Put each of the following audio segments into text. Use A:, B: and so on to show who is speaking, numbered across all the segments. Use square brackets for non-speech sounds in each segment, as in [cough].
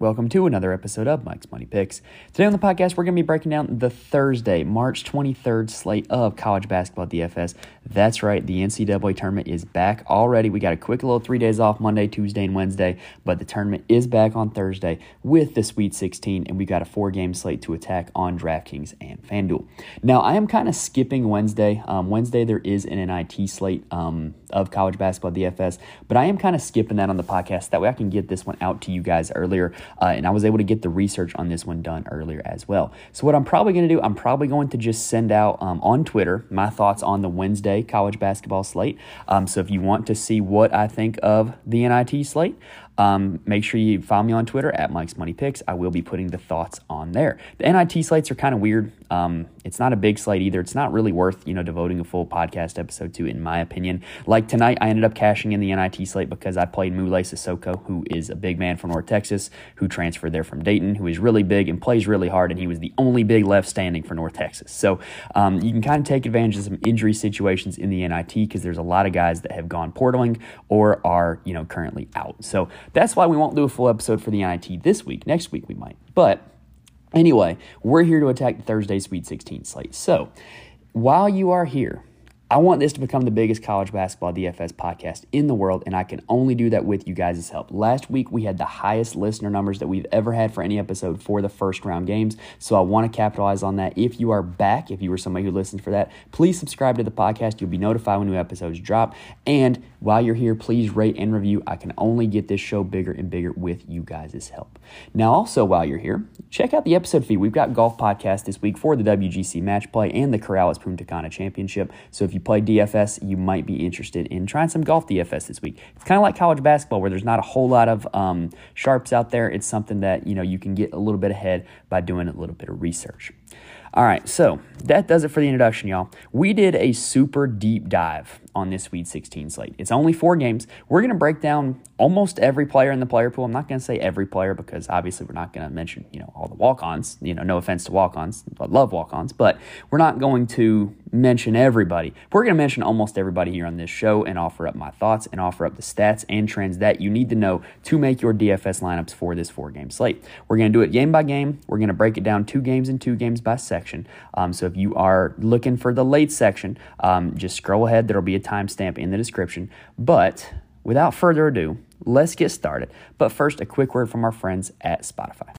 A: Welcome to another episode of Mike's Money Picks. Today on the podcast, we're going to be breaking down the Thursday, March 23rd slate of college basketball DFS. That's right, the NCAA tournament is back already. We got a quick little three days off Monday, Tuesday, and Wednesday, but the tournament is back on Thursday with the Sweet 16, and we got a four game slate to attack on DraftKings and FanDuel. Now, I am kind of skipping Wednesday. Um, Wednesday, there is an NIT slate um, of college basketball DFS, but I am kind of skipping that on the podcast. That way I can get this one out to you guys earlier. Uh, and I was able to get the research on this one done earlier as well. So, what I'm probably going to do, I'm probably going to just send out um, on Twitter my thoughts on the Wednesday college basketball slate. Um, so, if you want to see what I think of the NIT slate, um, make sure you follow me on Twitter at Mike's Money Picks. I will be putting the thoughts on there. The NIT slates are kind of weird. Um, it's not a big slate either. It's not really worth you know devoting a full podcast episode to, in my opinion. Like tonight, I ended up cashing in the NIT slate because I played Moulaye Sissoko, who is a big man from North Texas, who transferred there from Dayton, who is really big and plays really hard, and he was the only big left standing for North Texas. So um, you can kind of take advantage of some injury situations in the NIT because there's a lot of guys that have gone portaling or are you know currently out. So that's why we won't do a full episode for the NIT this week. Next week we might. But anyway, we're here to attack the Thursday Sweet 16 slate. So while you are here, I want this to become the biggest college basketball DFS podcast in the world, and I can only do that with you guys' help. Last week, we had the highest listener numbers that we've ever had for any episode for the first round games, so I want to capitalize on that. If you are back, if you were somebody who listened for that, please subscribe to the podcast. You'll be notified when new episodes drop. And while you're here, please rate and review. I can only get this show bigger and bigger with you guys' help. Now, also, while you're here, check out the episode feed. We've got golf podcast this week for the WGC Match Play and the Corales Punta Cana Championship. So if you play DFS, you might be interested in trying some golf DFS this week. It's kind of like college basketball where there's not a whole lot of um, sharps out there. It's something that you know you can get a little bit ahead by doing a little bit of research. All right, so that does it for the introduction, y'all. We did a super deep dive on this Sweet 16 slate. It's only four games. We're going to break down almost every player in the player pool. I'm not going to say every player because obviously we're not going to mention, you know, all the walk-ons. You know, no offense to walk-ons. I love walk-ons, but we're not going to mention everybody. We're going to mention almost everybody here on this show and offer up my thoughts and offer up the stats and trends that you need to know to make your DFS lineups for this four-game slate. We're going to do it game by game. We're going to break it down two games and two games by section. Um, so if you are looking for the late section, um, just scroll ahead. There'll be a timestamp in the description. But without further ado, let's get started. But first, a quick word from our friends at Spotify.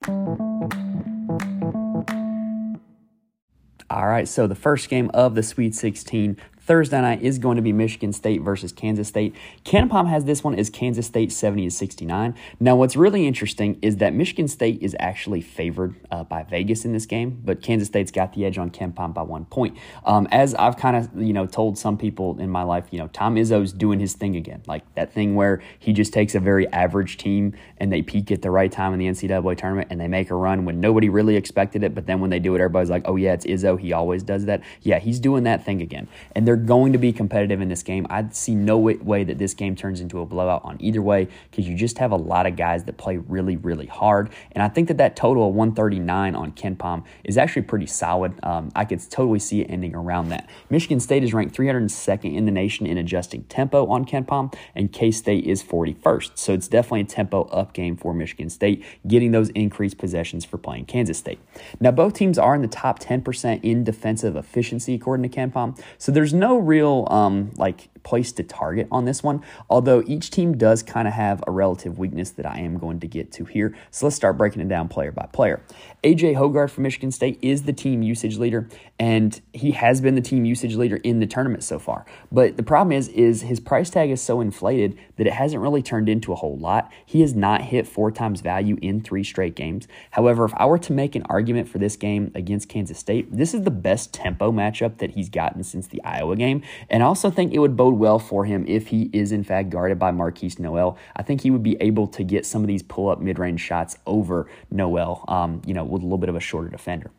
A: All right, so the first game of the Sweet 16 Thursday night is going to be Michigan State versus Kansas State. KenPom has this one as Kansas State 70 to 69. Now, what's really interesting is that Michigan State is actually favored uh, by Vegas in this game, but Kansas State's got the edge on KenPom by one point. Um, as I've kind of you know told some people in my life, you know, Tom Izzo's doing his thing again, like that thing where he just takes a very average team and they peak at the right time in the NCAA tournament and they make a run when nobody really expected it, but then when they do it, everybody's like, oh yeah, it's Izzo. He always does that. Yeah, he's doing that thing again, and they're going to be competitive in this game. I see no way that this game turns into a blowout on either way because you just have a lot of guys that play really, really hard. And I think that that total of 139 on KenPom is actually pretty solid. Um, I could totally see it ending around that. Michigan State is ranked 302nd in the nation in adjusting tempo on KenPom, and K State is 41st. So it's definitely a tempo up game for Michigan State, getting those increased possessions for playing Kansas State. Now, both teams are in the top 10% in defensive efficiency according to KenPom. So there's no real um, like place to target on this one, although each team does kind of have a relative weakness that I am going to get to here. So let's start breaking it down player by player. AJ Hoggard from Michigan State is the team usage leader, and he has been the team usage leader in the tournament so far. But the problem is, is his price tag is so inflated that it hasn't really turned into a whole lot. He has not hit four times value in three straight games. However, if I were to make an argument for this game against Kansas State, this is the best tempo matchup that he's gotten since the Iowa game. And I also think it would bode well for him if he is in fact guarded by Markquis Nowell. I think he would be able to get some of these pull up mid range shots over Nowell, um, you know, with a little bit of a shorter defender.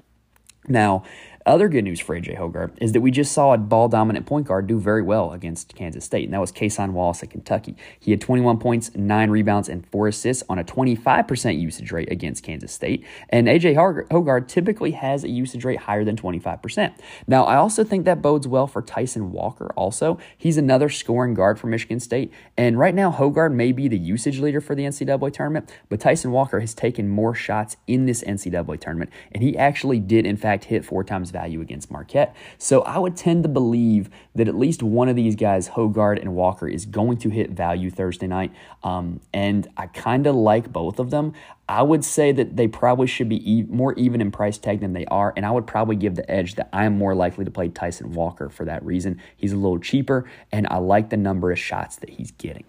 A: Now, Other good news for AJ Hoggard is that we just saw a ball dominant point guard do very well against Kansas State, and that was Cason Wallace at Kentucky. He had 21 points, 9 rebounds, and 4 assists on a 25% usage rate against Kansas State. And AJ Hoggard typically has a usage rate higher than 25%. Now, I also think that bodes well for Tyson Walker, also. He's another scoring guard for Michigan State. And right now, Hoggard may be the usage leader for the NCAA tournament, but Tyson Walker has taken more shots in this NCAA tournament, and he actually did, in fact, hit four times value against Marquette. So I would tend to believe that at least one of these guys, Hoggard and Walker, is going to hit value Thursday night. Um, and I kind of like both of them. I would say that they probably should be e- more even in price tag than they are, and I would probably give the edge that I am more likely to play Tyson Walker for that reason. He's a little cheaper, and I like the number of shots that he's getting.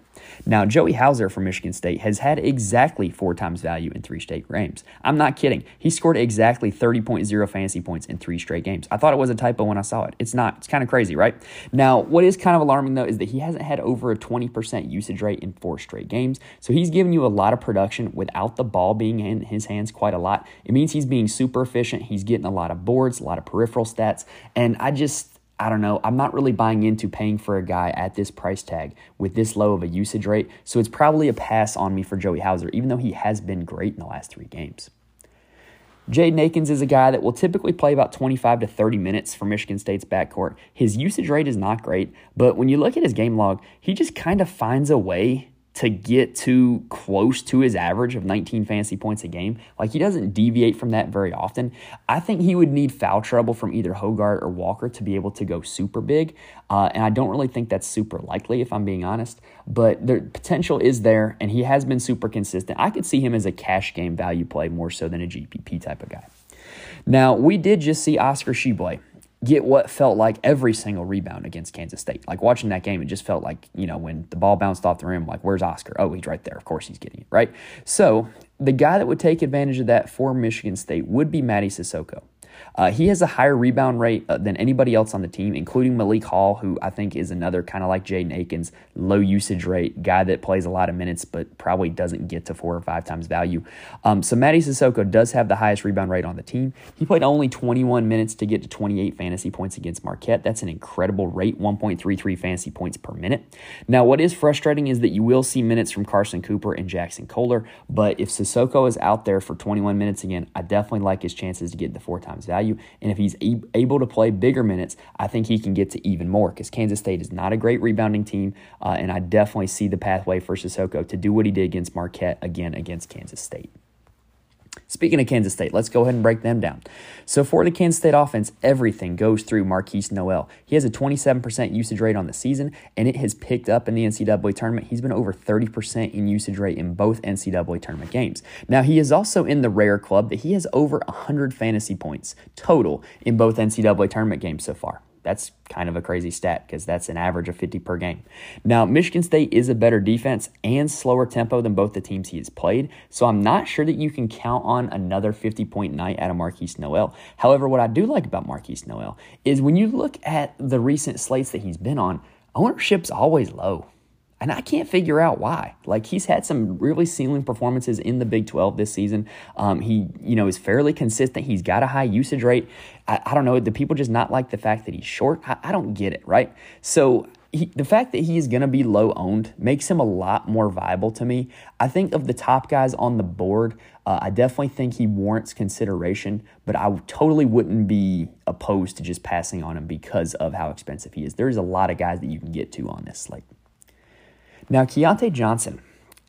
A: Now, Joey Hauser from Michigan State has had exactly four times value in three straight games. I'm not kidding. He scored exactly 30.0 fantasy points in three straight games. I thought it was a typo when I saw it. It's not. It's kind of crazy, right? Now, what is kind of alarming though is that he hasn't had over a 20% usage rate in four straight games. So he's giving you a lot of production without the ball being in his hands quite a lot. It means he's being super efficient. He's getting a lot of boards, a lot of peripheral stats. And I just, I don't know. I'm not really buying into paying for a guy at this price tag with this low of a usage rate. So it's probably a pass on me for Joey Hauser, even though he has been great in the last three games. Jaden Akins is a guy that will typically play about 25 to 30 minutes for Michigan State's backcourt. His usage rate is not great, but when you look at his game log, he just kind of finds a way to get too close to his average of 19 fantasy points a game. Like he doesn't deviate from that very often. I think he would need foul trouble from either Hoggard or Walker to be able to go super big. Uh, and I don't really think that's super likely, if I'm being honest. But the potential is there, and he has been super consistent. I could see him as a cash game value play more so than a GPP type of guy. Now, we did just see Oscar Tshiebwe get what felt like every single rebound against Kansas State. Like watching that game, it just felt like, you know, when the ball bounced off the rim, like, where's Oscar? Oh, he's right there. Of course he's getting it, right? So the guy that would take advantage of that for Michigan State would be Mady Sissoko. Uh, he has a higher rebound rate uh, than anybody else on the team, including Malik Hall, who I think is another kind of like Jaden Akins, low usage rate guy that plays a lot of minutes, but probably doesn't get to four or five times value. Um, so Mady Sissoko does have the highest rebound rate on the team. He played only 21 minutes to get to 28 fantasy points against Marquette. That's an incredible rate, 1.33 fantasy points per minute. Now, what is frustrating is that you will see minutes from Carson Cooper and Jaxon Kohler, but if Sissoko is out there for 21 minutes again, I definitely like his chances to get the four times value. And if he's able to play bigger minutes, I think he can get to even more because Kansas State is not a great rebounding team. Uh, and I definitely see the pathway for Sissoko to do what he did against Marquette again against Kansas State. Speaking of Kansas State, let's go ahead and break them down. So for the Kansas State offense, everything goes through Markquis Nowell. He has a 27% usage rate on the season, and it has picked up in the NCAA tournament. He's been over 30% in usage rate in both NCAA tournament games. Now, he is also in the rare club that he has over 100 fantasy points total in both NCAA tournament games so far. That's kind of a crazy stat because that's an average of 50 per game. Now, Michigan State is a better defense and slower tempo than both the teams he has played, so I'm not sure that you can count on another 50 point night out of Markquis Nowell. However, what I do like about Markquis Nowell is when you look at the recent slates that he's been on, ownership's always low. And I can't figure out why. Like he's had some really ceiling performances in the Big 12 this season. Um, he, you know, is fairly consistent. He's got a high usage rate. I, I don't know. Do people just not like the fact that he's short? I, I don't get it, right? So he, the fact that he is going to be low owned makes him a lot more viable to me. I think of the top guys on the board, uh, I definitely think he warrants consideration, but I totally wouldn't be opposed to just passing on him because of how expensive he is. There's a lot of guys that you can get to on this slate. Now, Keyontae Johnson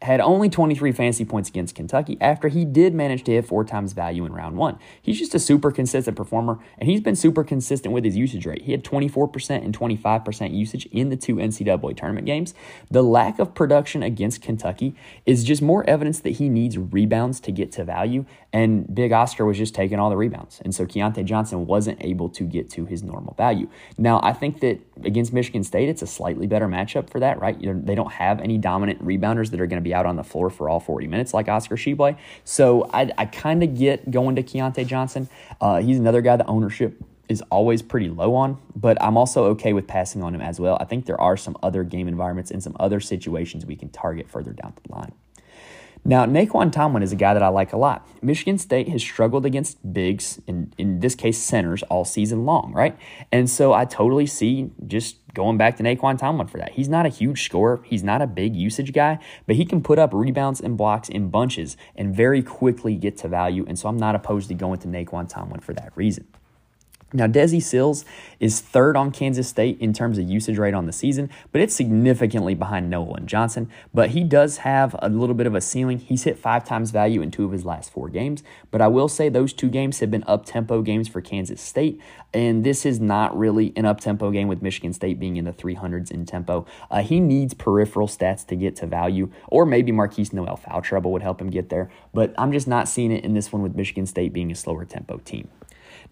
A: had only 23 fantasy points against Kentucky after he did manage to hit four times value in round one. He's just a super consistent performer, and he's been super consistent with his usage rate. He had 24% and 25% usage in the two NCAA tournament games. The lack of production against Kentucky is just more evidence that he needs rebounds to get to value, and Big Oscar was just taking all the rebounds. And so Keyontae Johnson wasn't able to get to his normal value. Now, I think that against Michigan State, it's a slightly better matchup for that, right? You they don't have any dominant rebounders that are going to be out on the floor for all 40 minutes like Oscar Tshiebwe. So I, I kind of get going to Keyontae Johnson. Uh, he's another guy that ownership is always pretty low on, but I'm also okay with passing on him as well. I think there are some other game environments and some other situations we can target further down the line. Now, Naquan Tomlin is a guy that I like a lot. Michigan State has struggled against bigs, in, in this case, centers, all season long, right? And so I totally see just going back to Naquan Tomlin for that. He's not a huge scorer, he's not a big usage guy, but he can put up rebounds and blocks in bunches and very quickly get to value. And so I'm not opposed to going to Naquan Tomlin for that reason. Now, Desi Sills is third on Kansas State in terms of usage rate on the season, but it's significantly behind Nolan Johnson. But he does have a little bit of a ceiling. He's hit five times value in two of his last four games. But I will say those two games have been up tempo games for Kansas State. And this is not really an up tempo game with Michigan State being in the 300s in tempo. Uh, he needs peripheral stats to get to value, or maybe Markquis Nowell foul trouble would help him get there. But I'm just not seeing it in this one with Michigan State being a slower tempo team.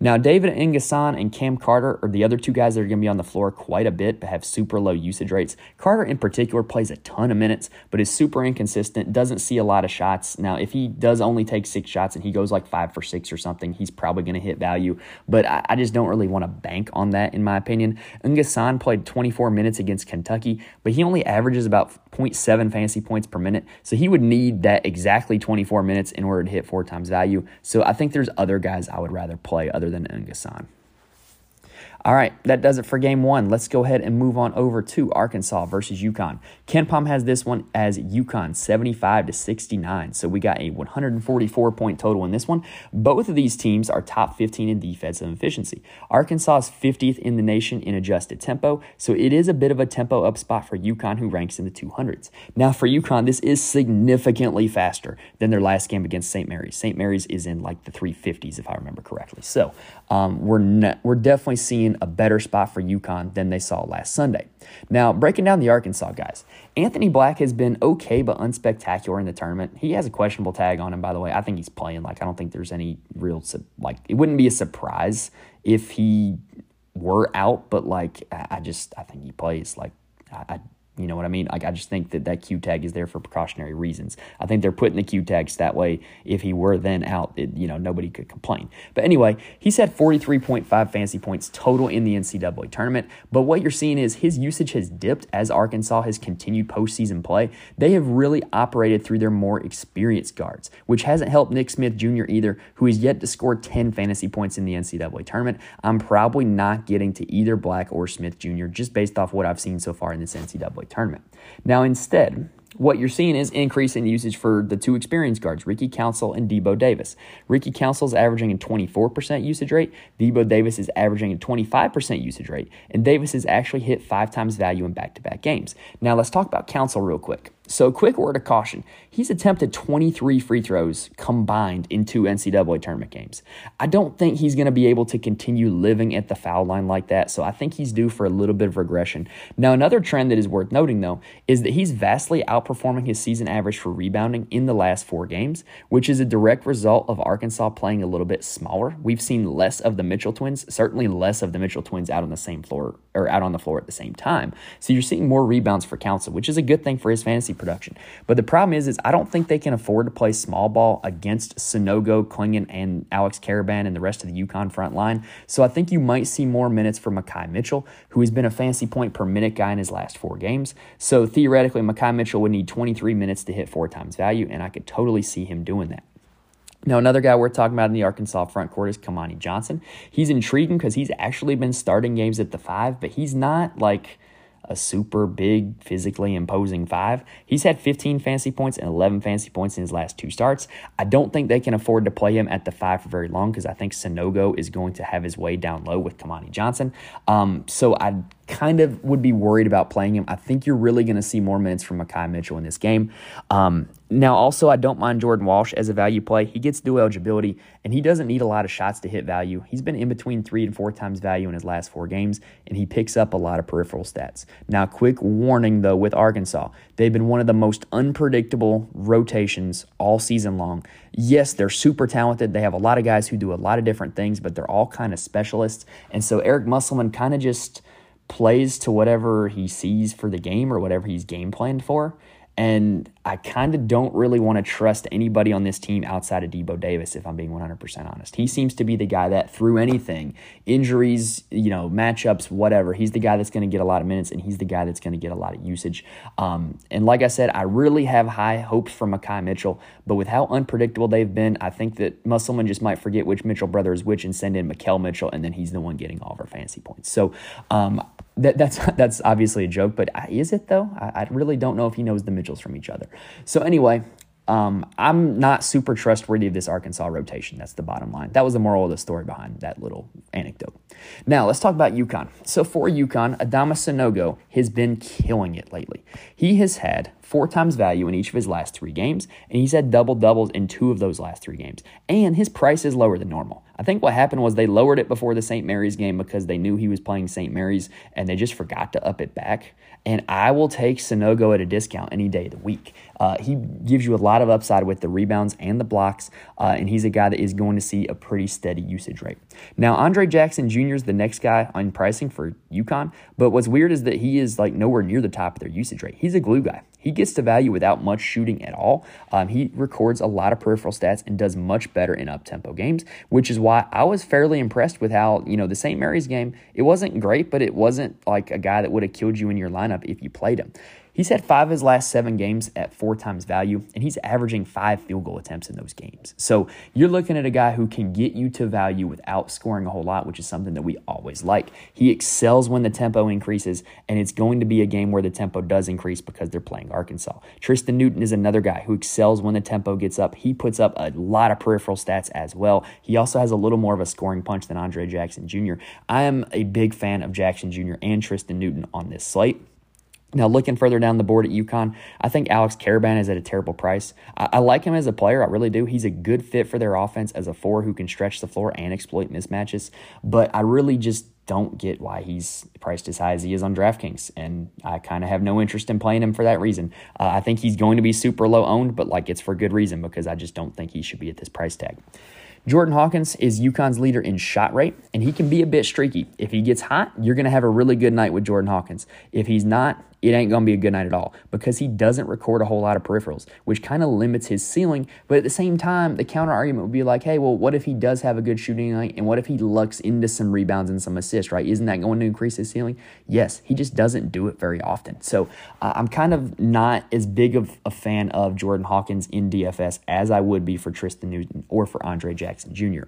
A: Now, David N'Guessan and Cam Carter are the other two guys that are going to be on the floor quite a bit, but have super low usage rates. Carter, in particular, plays a ton of minutes, but is super inconsistent, doesn't see a lot of shots. Now, if he does only take six shots and he goes like five for six or something, he's probably going to hit value, but I, I, just don't really want to bank on that, in my opinion. N'Guessan played 24 minutes against Kentucky, but he only averages about 0.7 fantasy points per minute, so he would need that exactly 24 minutes in order to hit four times value. So I think there's other guys I would rather play other than N'Guessan. All right, that does it for game one. Let's go ahead and move on over to Arkansas versus UConn. KenPom has this one as UConn 75 to 69. So we got a 144 point total in this one. Both of these teams are top 15 in defensive efficiency. Arkansas is 50th in the nation in adjusted tempo, so it is a bit of a tempo up spot for UConn, who ranks in the 200s. Now, for UConn, this is significantly faster than their last game against St. Mary's. St. Mary's is in like the 350s, if I remember correctly. So um, we're, we're definitely seeing a better spot for UConn than they saw last Sunday. Now, breaking down the Arkansas guys, Anthony Black has been okay but unspectacular in the tournament. He has a questionable tag on him, by the way. I think he's playing. Like, I don't think there's any real, like, it wouldn't be a surprise if he were out, but like, I just, I think he plays. Like, I, you know what I mean? Like I just think that that Q tag is there for precautionary reasons. I think they're putting the Q tags that way. If he were then out, it, you know nobody could complain. But anyway, he's had 43.5 fantasy points total in the NCAA tournament. But what you're seeing is his usage has dipped as Arkansas has continued postseason play. They have really operated through their more experienced guards, which hasn't helped Nick Smith Jr. either, who is yet to score 10 fantasy points in the NCAA tournament. I'm probably not getting to either Black or Smith Jr. just based off what I've seen so far in this NCAA tournament. Now, instead, what you're seeing is increase in usage for the two experienced guards, Ricky Council and Devo Davis. Ricky Council is averaging a 24% usage rate. Devo Davis is averaging a 25% usage rate. And Davis has actually hit five times value in back to back games. Now, let's talk about Council real quick. So, quick word of caution he's attempted 23 free throws combined in two NCAA tournament games. I don't think he's going to be able to continue living at the foul line like that, so I think he's due for a little bit of regression. Now, another trend that is worth noting, though, is that he's vastly outperforming his season average for rebounding in the last four games, which is a direct result of Arkansas playing a little bit smaller. We've seen less of the Mitchell twins, certainly less of the Mitchell twins out on the same floor or out on the floor at the same time. So, you're seeing more rebounds for Council, which is a good thing for his fantasy production. But the problem is, is I don't think they can afford to play small ball against Sanogo, Clingan, and Alex Karaban and the rest of the UConn front line. So I think you might see more minutes for Makhi Mitchell, who has been a fancy point per minute guy in his last four games. So theoretically, Makhi Mitchell would need 23 minutes to hit four times value, and I could totally see him doing that. Now, another guy we're talking about in the Arkansas front court is Kamani Johnson. He's intriguing because he's actually been starting games at the five, but he's not like a super big, physically imposing five. He's had 15 fantasy points and 11 fantasy points in his last two starts. I don't think they can afford to play him at the five for very long because I think Sanogo is going to have his way down low with Kamani Johnson. Um, so I kind of would be worried about playing him. I think you're really going to see more minutes from Makhi Mitchell in this game. Um, now, also, I don't mind Jordan Walsh as a value play. He gets dual eligibility, and he doesn't need a lot of shots to hit value. He's been in between three and four times value in his last four games, and he picks up a lot of peripheral stats. Now, quick warning though with Arkansas, they've been one of the most unpredictable rotations all season long. Yes, they're super talented. They have a lot of guys who do a lot of different things, but they're all kind of specialists. And so Eric Musselman kind of just plays to whatever he sees for the game or whatever he's game planned for. And I kind of don't really want to trust anybody on this team outside of Devo Davis, if I'm being 100% honest. He seems to be the guy that, through anything, injuries, you know, matchups, whatever, he's the guy that's going to get a lot of minutes and he's the guy that's going to get a lot of usage. Um, and like I said, I really have high hopes for Makhi Mitchell, but with how unpredictable they've been, I think that Musselman just might forget which Mitchell brother is which and send in Makhel Mitchell, and then he's the one getting all of our fantasy points. So, um, that, that's [laughs] that's obviously a joke, but is it though? I, I really don't know if he knows the Mitchells from each other. So anyway, um, I'm not super trustworthy of this Arkansas rotation. That's the bottom line. That was the moral of the story behind that little anecdote. Now, let's talk about UConn. So, for UConn, Adama Sanogo has been killing it lately. He has had four times value in each of his last three games, and he's had double doubles in two of those last three games. And his price is lower than normal. I think what happened was they lowered it before the St. Mary's game because they knew he was playing St. Mary's and they just forgot to up it back. And I will take Sanogo at a discount any day of the week. Uh, he gives you a lot of upside with the rebounds and the blocks, uh, and he's a guy that is going to see a pretty steady usage rate. Now, Andre Jackson Jr. is the next guy on pricing for UConn, but what's weird is that he is like nowhere near the top of their usage rate. He's a glue guy. He gets to value without much shooting at all. Um, he records a lot of peripheral stats and does much better in up tempo games, which is why I was fairly impressed with how, you know, the St. Mary's game, it wasn't great, but it wasn't like a guy that would have killed you in your lineup if you played him. He's had five of his last seven games at four times value, and he's averaging five field goal attempts in those games. So you're looking at a guy who can get you to value without scoring a whole lot, which is something that we always like. He excels when the tempo increases, and it's going to be a game where the tempo does increase because they're playing Arkansas. Tristan Newton is another guy who excels when the tempo gets up. He puts up a lot of peripheral stats as well. He also has a little more of a scoring punch than Andre Jackson Jr. I am a big fan of Jackson Jr. and Tristan Newton on this slate. Now, looking further down the board at UConn, I think Alex Karaban is at a terrible price. I, I, like him as a player, I really do. He's a good fit for their offense as a four who can stretch the floor and exploit mismatches. But I really just don't get why he's priced as high as he is on DraftKings, and I kind of have no interest in playing him for that reason. Uh, I think he's going to be super low owned, but like it's for good reason because I just don't think he should be at this price tag. Jordan Hawkins is UConn's leader in shot rate, and he can be a bit streaky. If he gets hot, you're going to have a really good night with Jordan Hawkins. If he's not, it ain't going to be a good night at all because he doesn't record a whole lot of peripherals, which kind of limits his ceiling. But at the same time, the counter argument would be like, hey, well, what if he does have a good shooting night? And what if he lucks into some rebounds and some assists, right? Isn't that going to increase his ceiling? Yes, he just doesn't do it very often. So uh, I'm kind of not as big of a fan of Jordan Hawkins in DFS as I would be for Tristan Newton or for Andre Jackson Jr.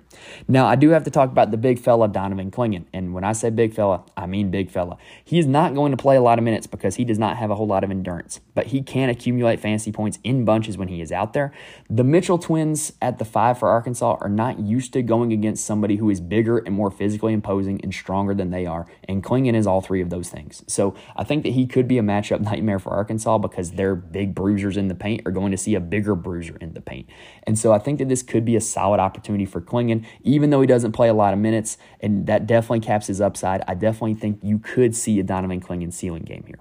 A: Now, I do have to talk about the big fella, Donovan Clingan. And when I say big fella, I mean big fella. He is not going to play a lot of minutes because he he does not have a whole lot of endurance, but he can accumulate fantasy points in bunches when he is out there. The Mitchell twins at the five for Arkansas are not used to going against somebody who is bigger and more physically imposing and stronger than they are, and Clingan is all three of those things. So I think that he could be a matchup [laughs] nightmare for Arkansas because their big bruisers in the paint are going to see a bigger bruiser in the paint. And so I think that this could be a solid opportunity for Clingan, even though he doesn't play a lot of minutes, and that definitely caps his upside. I definitely think you could see a Donovan Clingan ceiling game here.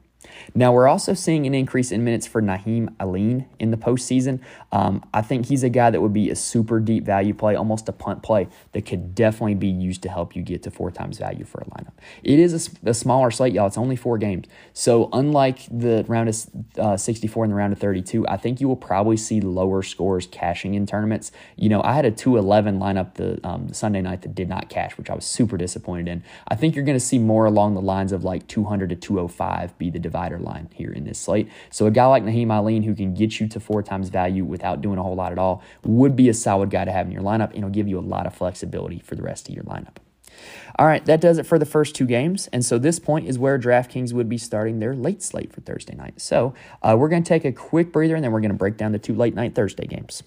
A: Now, we're also seeing an increase in minutes for Nahiem Alleyne in the postseason. Um, I think he's a guy that would be a super deep value play, almost a punt play that could definitely be used to help you get to four times value for a lineup. It is a, a smaller slate, y'all. It's only four games. So, unlike the round of uh, 64 and the round of 32, I think you will probably see lower scores cashing in tournaments. You know, I had a 211 lineup the, um, the Sunday night that did not cash, which I was super disappointed in. I think you're going to see more along the lines of like 200 to 205 be the divider line here in this slate. So a guy like Nahiem Alleyne who can get you to four times value without doing a whole lot at all would be a solid guy to have in your lineup and it'll give you a lot of flexibility for the rest of your lineup. All right, that does it for the first two games. And so this point is where DraftKings would be starting their late slate for Thursday night. So uh, we're going to take a quick breather and then we're going to break down the two late night Thursday games.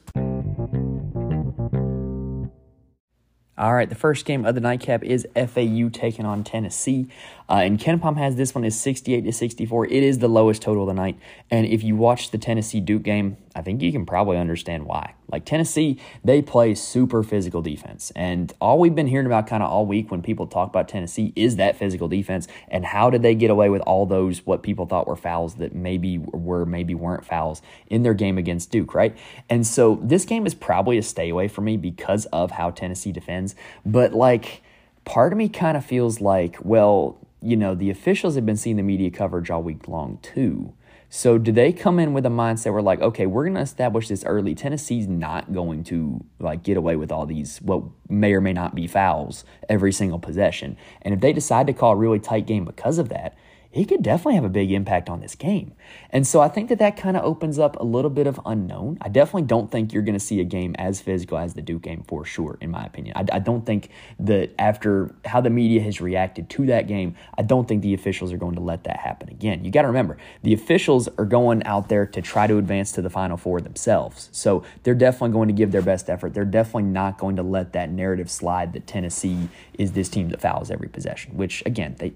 A: All right, the first game of the nightcap is FAU taking on Tennessee. Uh, and KenPom has this one is 68 to 64. It is the lowest total of the night. And if you watch the Tennessee Duke game, I think you can probably understand why. Like Tennessee, they play super physical defense. And all we've been hearing about kind of all week when people talk about Tennessee is that physical defense and how did they get away with all those what people thought were fouls that maybe were, maybe weren't fouls in their game against Duke, right? And so this game is probably a stay away for me because of how Tennessee defends. But like, part of me kind of feels like, well, you know, the officials have been seeing the media coverage all week long too. So do they come in with a mindset where like, okay, we're going to establish this early. Tennessee's not going to like get away with all these what may or may not be fouls every single possession. And if they decide to call a really tight game because of that, he could definitely have a big impact on this game. And so I think that that kind of opens up a little bit of unknown. I definitely don't think you're going to see a game as physical as the Duke game for sure, in my opinion. I, I, don't think that after how the media has reacted to that game, I don't think the officials are going to let that happen again. You got to remember, the officials are going out there to try to advance to the Final Four themselves. So they're definitely going to give their best effort. They're definitely not going to let that narrative slide that Tennessee is this team that fouls every possession, which, again, they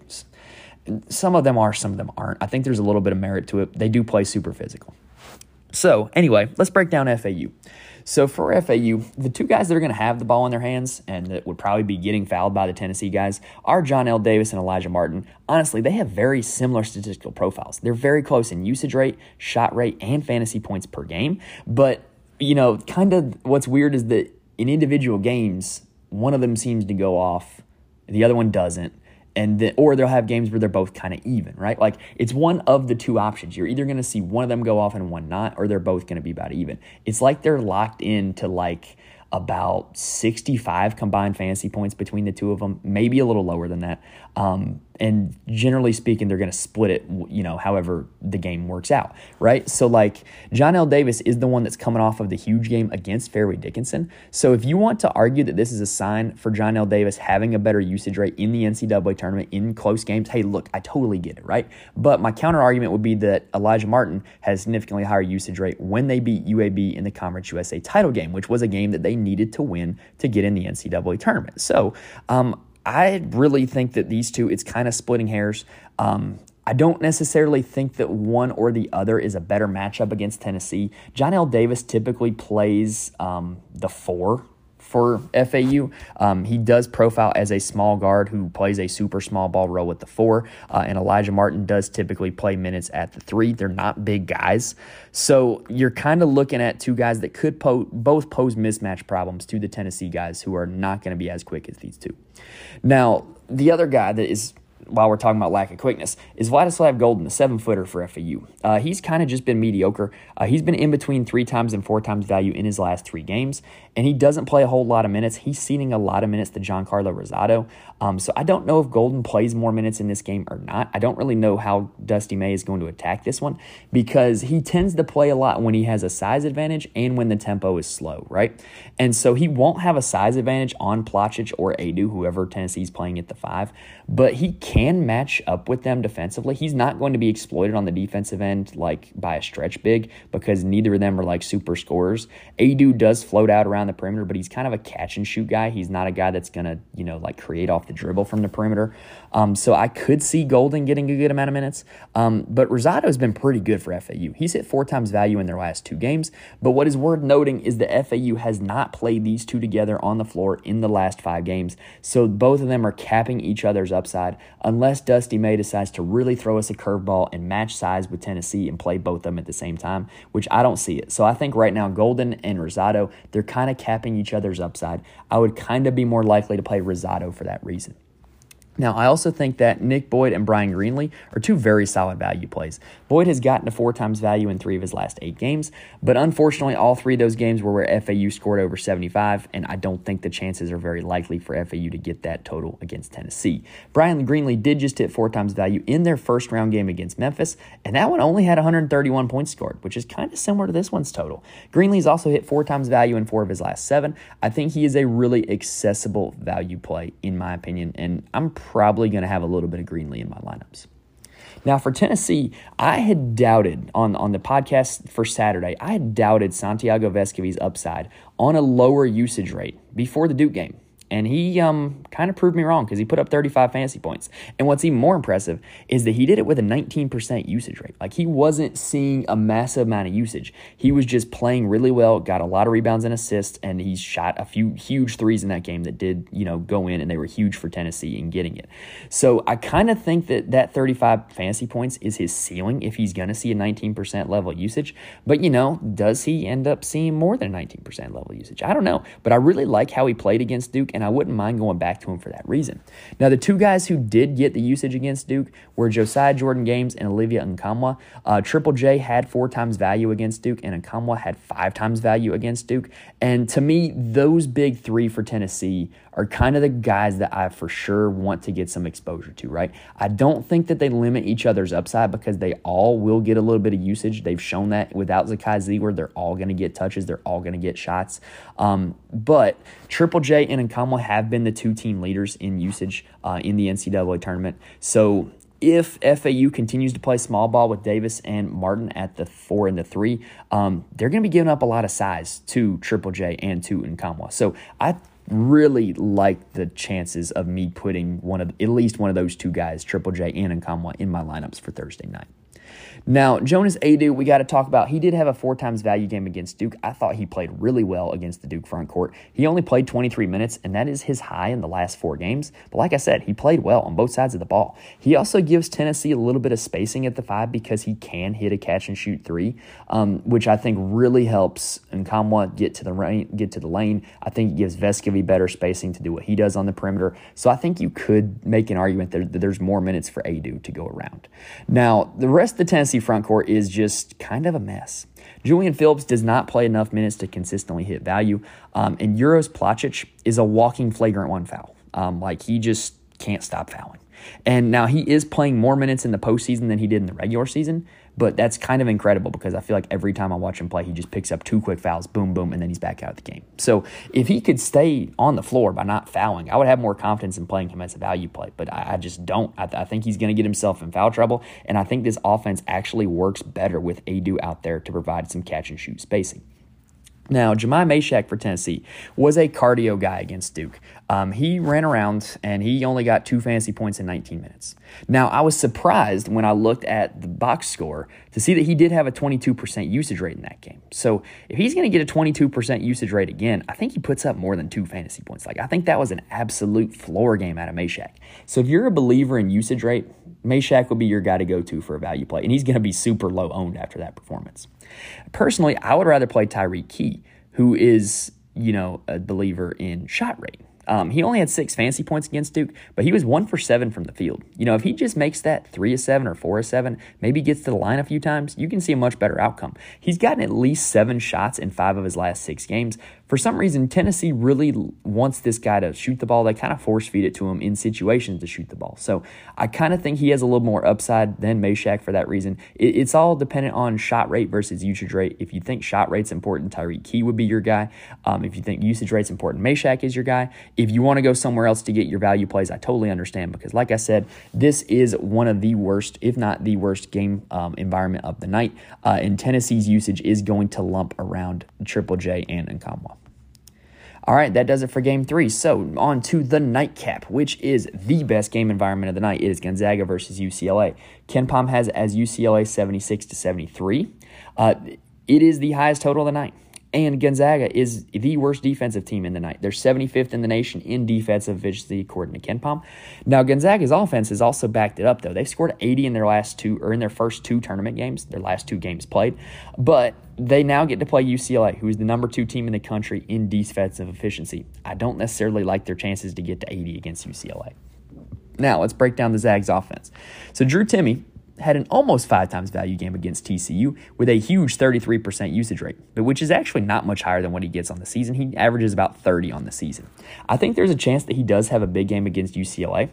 A: some of them are, some of them aren't. I think there's a little bit of merit to it. They do play super physical. So, anyway, let's break down FAU. So, for FAU, the two guys that are going to have the ball in their hands and that would probably be getting fouled by the Tennessee guys are Johnell Davis and Alijah Martin. Honestly, they have very similar statistical profiles. They're very close in usage rate, shot rate, and fantasy points per game. But, you know, kind of what's weird is that in individual games, one of them seems to go off, the other one doesn't and then or they'll have games where they're both kind of even, right? Like it's one of the two options. You're either going to see one of them go off and one not, or they're both going to be about even. It's like they're locked into like about 65 combined fantasy points between the two of them, maybe a little lower than that. Um, and generally speaking, they're going to split it, you know, however the game works out, right? So, like, Johnell Davis is the one that's coming off of the huge game against Fairleigh Dickinson. So, if you want to argue that this is a sign for Johnell Davis having a better usage rate in the NCAA tournament in close games, hey, look, I totally get it, right? But my counter argument would be that Alijah Martin has significantly higher usage rate when they beat UAB in the Conference USA title game, which was a game that they needed to win to get in the NCAA tournament. So, um, I really think that these two, it's kind of splitting hairs. Um, I don't necessarily think that one or the other is a better matchup against Tennessee. Johnell Davis typically plays um, the four for FAU. Um, he does profile as a small guard who plays a super small ball role with the four, uh, and Alijah Martin does typically play minutes at the three. They're not big guys, so you're kind of looking at two guys that could po- both pose mismatch problems to the Tennessee guys who are not going to be as quick as these two. Now, the other guy that is while we're talking about lack of quickness, is Vladislav Goldin, the seven footer for FAU. Uh, he's kind of just been mediocre. Uh, he's been in between three times and four times value in his last three games, and he doesn't play a whole lot of minutes. He's ceding a lot of minutes to Giancarlo Rosado. Um, so I don't know if Goldin plays more minutes in this game or not. I don't really know how Dusty May is going to attack this one because he tends to play a lot when he has a size advantage and when the tempo is slow, right? And so he won't have a size advantage on Plavsic or Aidoo, whoever Tennessee's playing at the five, but he can match up with them defensively. He's not going to be exploited on the defensive end like by a stretch big because neither of them are like super scorers. Aidoo does float out around the perimeter, but he's kind of a catch and shoot guy. He's not a guy that's going to, you know, like create off the dribble from the perimeter. Um, so I could see Goldin getting a good amount of minutes. Um, but Rosado has been pretty good for FAU. He's hit four times value in their last two games. But what is worth noting is that FAU has not played these two together on the floor in the last five games. So both of them are capping each other's upside unless Dusty May decides to really throw us a curveball and match size with Tennessee and play both of them at the same time, which I don't see it. So I think right now Goldin and Rosado, they're kind of capping each other's upside. I would kind of be more likely to play Rosado for that reason. Now, I also think that Nick Boyd and Bryan Greenlee are two very solid value plays. Boyd has gotten to four times value in three of his last eight games, but unfortunately, all three of those games were where FAU scored over 75, and I don't think the chances are very likely for FAU to get that total against Tennessee. Bryan Greenlee did just hit four times value in their first round game against Memphis, and that one only had 131 points scored, which is kind of similar to this one's total. Greenlee's also hit four times value in four of his last seven. I think he is a really accessible value play, in my opinion, and I'm probably going to have a little bit of Greenlee in my lineups. Now, for Tennessee, I had doubted on, on the podcast for Saturday, I had doubted Santiago Vescovi's upside on a lower usage rate before the Duke game. And he um, kind of proved me wrong because he put up 35 fantasy points. And what's even more impressive is that he did it with a 19% usage rate. Like he wasn't seeing a massive amount of usage. He was just playing really well, got a lot of rebounds and assists, and he shot a few huge threes in that game that did, you know, go in and they were huge for Tennessee in getting it. So I kind of think that that 35 fantasy points is his ceiling if he's going to see a 19% level usage. But, you know, does he end up seeing more than 19% level usage? I don't know. But I really like how he played against Duke and I wouldn't mind going back to him for that reason. Now, the two guys who did get the usage against Duke were Josiah Jordan James and Olivier Nkamhoua. Uh, Triple J had four times value against Duke, and Nkamhoua had five times value against Duke. And to me, those big three for Tennessee are kind of the guys that I for sure want to get some exposure to, right? I don't think that they limit each other's upside because they all will get a little bit of usage. They've shown that without Zakai Zeigler, they're all going to get touches, they're all going to get shots. Um, but Triple J and Nkamhoua have been the two team leaders in usage uh, in the NCAA tournament. So if FAU continues to play small ball with Davis and Martin at the four and the three, um, they're going to be giving up a lot of size to Triple J and to Nkamhoua. So I really like the chances of me putting one of at least one of those two guys, Triple J and Nkamhoua, in my lineups for Thursday night. Now, Jonas Aidoo, we got to talk about. He did have a four times value game against Duke. I thought he played really well against the Duke front court. He only played 23 minutes, and that is his high in the last four games. But like I said, he played well on both sides of the ball. He also gives Tennessee a little bit of spacing at the five because he can hit a catch and shoot three, um, which I think really helps Nkamhoua get to the rain, get to the lane. I think it gives Vescovi better spacing to do what he does on the perimeter. So I think you could make an argument that there's more minutes for Aidoo to go around. Now, the rest of the Tennessee front court is just kind of a mess. Julian Phillips does not play enough minutes to consistently hit value, um, and Uros Plavsic is a walking flagrant one foul. Um, like he just can't stop fouling. And now he is playing more minutes in the postseason than he did in the regular season, but that's kind of incredible because I feel like every time I watch him play, he just picks up two quick fouls, boom, boom, and then he's back out of the game. So if he could stay on the floor by not fouling, I would have more confidence in playing him as a value play, but I, I just don't. I, I think he's going to get himself in foul trouble, and I think this offense actually works better with Aidoo out there to provide some catch and shoot spacing. Now, Jahmai Mashack for Tennessee was a cardio guy against Duke. Um, he ran around and he only got two fantasy points in 19 minutes. Now, I was surprised when I looked at the box score to see that he did have a 22% usage rate in that game. So, if he's going to get a 22% usage rate again, I think he puts up more than two fantasy points. Like, I think that was an absolute floor game out of Mashack. So, if you're a believer in usage rate, Mashack would be your guy to go to for a value play, and he's going to be super low owned after that performance. Personally, I would rather play Tyreke Key, who is, you know, a believer in shot rate. Um, he only had six fancy points against Duke, but he was one for seven from the field. You know, if he just makes that three of seven or four of seven, maybe gets to the line a few times, you can see a much better outcome. He's gotten at least seven shots in five of his last six games, for some reason, Tennessee really wants this guy to shoot the ball. They kind of force feed it to him in situations to shoot the ball. So I kind of think he has a little more upside than Mashack for that reason. It, it's all dependent on shot rate versus usage rate. If you think shot rate's important, Tyreke Key would be your guy. Um, if you think usage rate's important, Mashack is your guy. If you want to go somewhere else to get your value plays, I totally understand because, like I said, this is one of the worst, if not the worst, game um, environment of the night. Uh, and Tennessee's usage is going to lump around Triple J and Nkamhoua. All right, that does it for game three. So on to the nightcap, which is the best game environment of the night. It is Gonzaga versus UCLA. KenPom has as UCLA 76 to 73. Uh, it is the highest total of the night. And Gonzaga is the worst defensive team in the night. They're 75th in the nation in defensive efficiency, according to KenPom. Now, Gonzaga's offense has also backed it up, though. They've scored 80 in their last two, or in their first two tournament games, their last two games played. But they now get to play UCLA, who is the number two team in the country in defensive efficiency. I don't necessarily like their chances to get to 80 against UCLA. Now, let's break down the Zags offense. So, Drew Timme had an almost five times value game against TCU with a huge 33% usage rate, but which is actually not much higher than what he gets on the season. He averages about 30 on the season. I think there's a chance that he does have a big game against UCLA.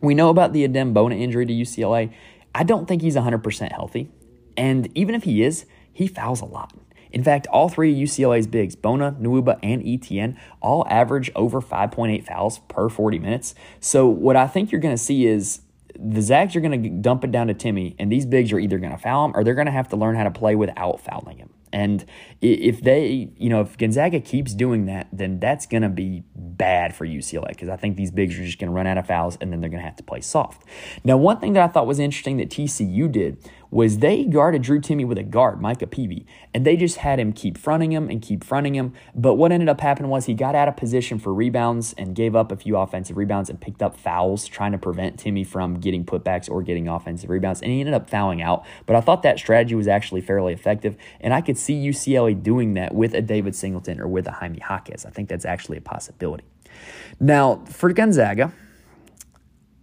A: We know about the Adem Bona injury to UCLA. I don't think he's 100% healthy. And even if he is, he fouls a lot. In fact, all three of UCLA's bigs, Bona, Nwuba, and Etienne, all average over 5.8 fouls per 40 minutes. So, what I think you're going to see is the Zags are going to dump it down to Timme, and these bigs are either going to foul him or they're going to have to learn how to play without fouling him. And if they, you know, if Gonzaga keeps doing that, then that's going to be bad for UCLA because I think these bigs are just going to run out of fouls and then they're going to have to play soft. Now, one thing that I thought was interesting that TCU did was they guarded Drew Timme with a guard, Micah Peavy, and they just had him keep fronting him and keep fronting him. But what ended up happening was he got out of position for rebounds and gave up a few offensive rebounds and picked up fouls, trying to prevent Timme from getting putbacks or getting offensive rebounds. And he ended up fouling out. But I thought that strategy was actually fairly effective, and I could see UCLA doing that with a David Singleton or with a Jaime Jaquez. I think that's actually a possibility. Now, for Gonzaga,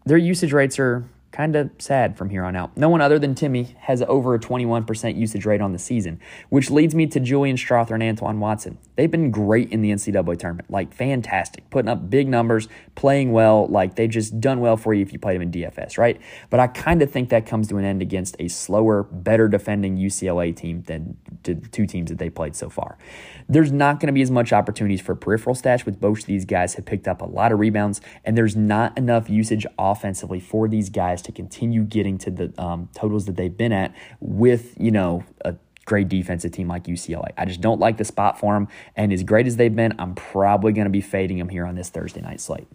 A: their usage rates are kind of sad from here on out. No one other than Timme has over a 21% usage rate on the season, which leads me to Julian Strawther and Anton Watson. They've been great in the NCAA tournament, like fantastic, putting up big numbers, playing well, like they've just done well for you if you played them in DFS, right? But I kind of think that comes to an end against a slower, better defending UCLA team than the two teams that they played so far. There's not going to be as much opportunities for peripheral stats with both of these guys have picked up a lot of rebounds, and there's not enough usage offensively for these guys to continue getting to the um, totals that they've been at with, you know, a great defensive team like UCLA. I just don't like the spot for them. And as great as they've been, I'm probably going to be fading them here on this Thursday night slate.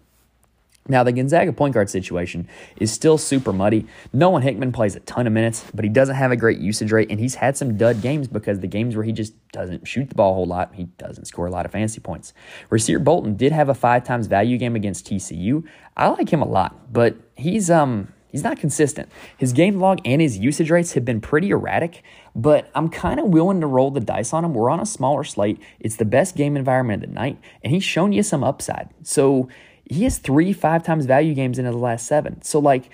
A: Now, the Gonzaga point guard situation is still super muddy. Nolan Hickman plays a ton of minutes, but he doesn't have a great usage rate, and he's had some dud games because the games where he just doesn't shoot the ball a whole lot, he doesn't score a lot of fancy points. Rasir Bolton did have a five times value game against TCU. I like him a lot, but he's um he's not consistent. His game log and his usage rates have been pretty erratic, but I'm kind of willing to roll the dice on him. We're on a smaller slate. It's the best game environment of the night, and he's shown you some upside. So he has three five times value games in his last seven. So like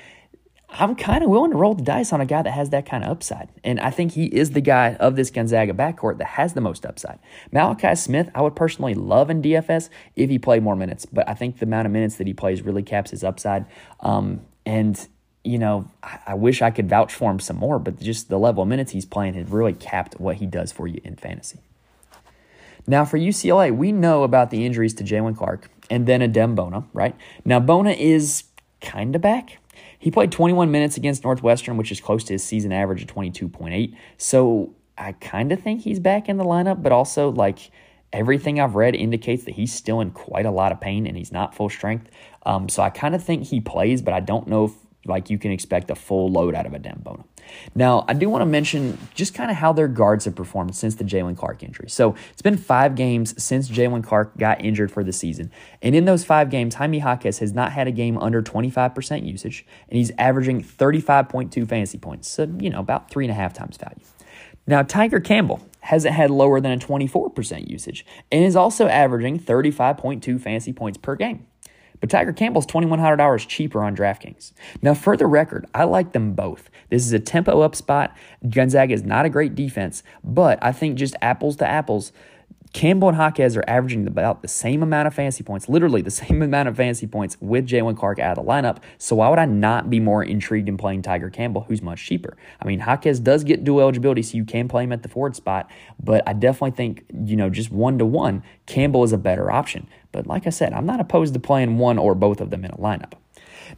A: I'm kind of willing to roll the dice on a guy that has that kind of upside. And I think he is the guy of this Gonzaga backcourt that has the most upside. Malachi Smith, I would personally love in DFS if he played more minutes, but I think the amount of minutes that he plays really caps his upside. Um, and, you know, I, I wish I could vouch for him some more, but just the level of minutes he's playing has really capped what he does for you in fantasy. Now, for UCLA, we know about the injuries to Jaylen Clark and then Adem Bona, right? Now, Bona is kind of back. He played 21 minutes against Northwestern, which is close to his season average of 22.8. So I kind of think he's back in the lineup, but also, like, everything I've read indicates that he's still in quite a lot of pain and he's not full strength. Um, so I kind of think he plays, but I don't know if like you can expect a full load out of a Bona. Now, I do want to mention just kind of how their guards have performed since the Jaylen Clark injury. So it's been five games since Jaylen Clark got injured for the season. And in those five games, Jaime Jaquez has not had a game under 25% usage, and he's averaging 35.2 fantasy points. So, you know, about three and a half times value. Now, Tiger Campbell hasn't had lower than a 24% usage and is also averaging 35.2 fantasy points per game. But Tiger Campbell's $2,100 cheaper on DraftKings. Now, for the record, I like them both. This is a tempo up spot. Gonzaga is not a great defense, but I think just apples to apples, Campbell and Jaquez are averaging about the same amount of fantasy points, literally the [laughs] same amount of fantasy points with Jaylen Clark out of the lineup. So why would I not be more intrigued in playing Tiger Campbell, who's much cheaper? I mean, Jaquez does get dual eligibility, so you can play him at the forward spot, but I definitely think, you know, just one to one, Campbell is a better option. But like I said, I'm not opposed to playing one or both of them in a lineup.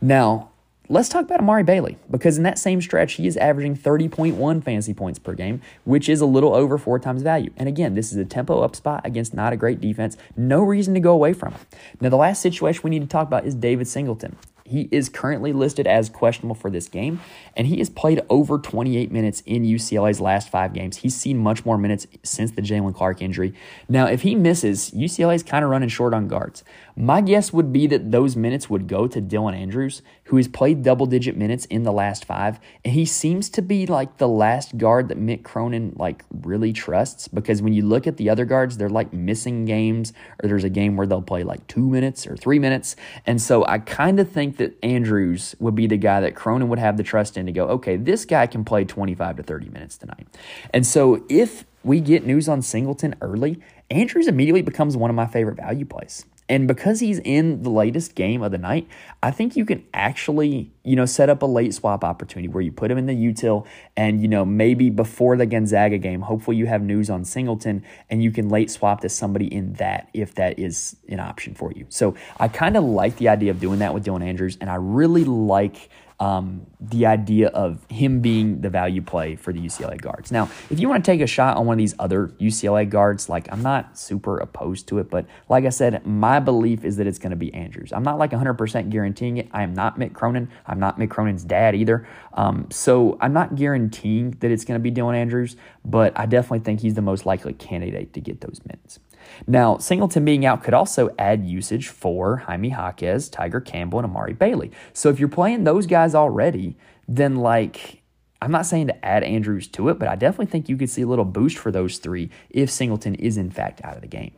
A: Now, let's talk about Amari Bailey because in that same stretch, he is averaging 30.1 fantasy points per game, which is a little over four times value. And again, this is a tempo up spot against not a great defense. No reason to go away from it. Now, the last situation we need to talk about is David Singleton. He is currently listed as questionable for this game, and he has played over 28 minutes in UCLA's last five games. He's seen much more minutes since the Jaylen Clark injury. Now, if he misses, UCLA is kind of running short on guards. My guess would be that those minutes would go to Dylan Andrews, who has played double digit minutes in the last five, and he seems to be like the last guard that Mick Cronin like really trusts because when you look at the other guards, they're like missing games, or there's a game where they'll play like two minutes or three minutes, and so I kind of think that Andrews would be the guy that Cronin would have the trust in to go, okay, this guy can play 25 to 30 minutes tonight. And so if we get news on Singleton early, Andrews immediately becomes one of my favorite value plays. And because he's in the latest game of the night, I think you can actually, you know, set up a late swap opportunity where you put him in the util and, you know, maybe before the Gonzaga game, hopefully you have news on Singleton and you can late swap to somebody in that if that is an option for you. So I kind of like the idea of doing that with Dylan Andrews and I really like um, the idea of him being the value play for the UCLA guards. Now, if you want to take a shot on one of these other UCLA guards, like I'm not super opposed to it, but like I said, my belief is that it's going to be Andrews. I'm not like 100% guaranteeing it. I am not Mick Cronin. I'm not Mick Cronin's dad either. Um, so I'm not guaranteeing that it's going to be Dylan Andrews, but I definitely think he's the most likely candidate to get those minutes. Now, Singleton being out could also add usage for Jaime Jaquez, Tiger Campbell, and Amari Bailey. So if you're playing those guys already, then like I'm not saying to add Andrews to it, but I definitely think you could see a little boost for those three if Singleton is in fact out of the game.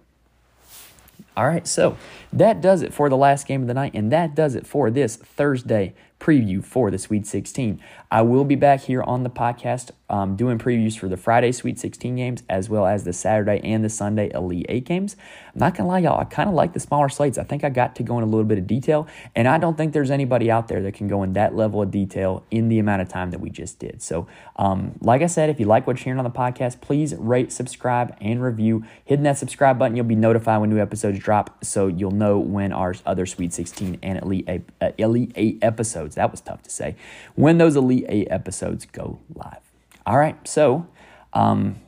A: All right, so that does it for the last game of the night, and that does it for this Thursday preview for the Sweet 16. I will be back here on the podcast um, doing previews for the Friday Sweet 16 games as well as the Saturday and the Sunday Elite 8 games. I'm not going to lie, y'all, I kind of like the smaller slates. I think I got to go in a little bit of detail, and I don't think there's anybody out there that can go in that level of detail in the amount of time that we just did. So, um, like I said, if you like what you're hearing on the podcast, please rate, subscribe, and review. Hitting that subscribe button, you'll be notified when new episodes drop, so you'll know when our other Sweet 16 and Elite 8, uh, Elite 8 episodes episodes. That was tough to say. When those Elite Eight episodes go live. All right, so um,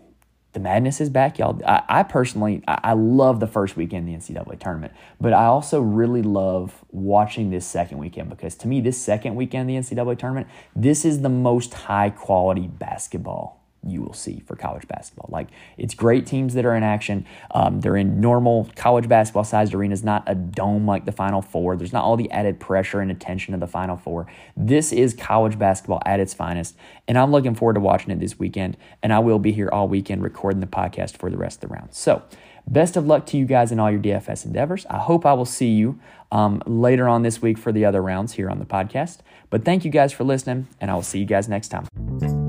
A: the madness is back, y'all. I, I personally, I, I, love the first weekend the NCAA tournament, but I also really love watching this second weekend because to me, this second weekend the NCAA tournament, this is the most high quality basketball you will see for college basketball. Like it's great teams that are in action. Um, they're in normal college basketball sized arenas, not a dome like the Final Four. There's not all the added pressure and attention of the Final Four. This is college basketball at its finest, and I'm looking forward to watching it this weekend. And I will be here all weekend recording the podcast for the rest of the round. So. Best of luck to you guys in all your DFS endeavors. I hope I will see you um, later on this week for the other rounds here on the podcast. But thank you guys for listening, and I will see you guys next time.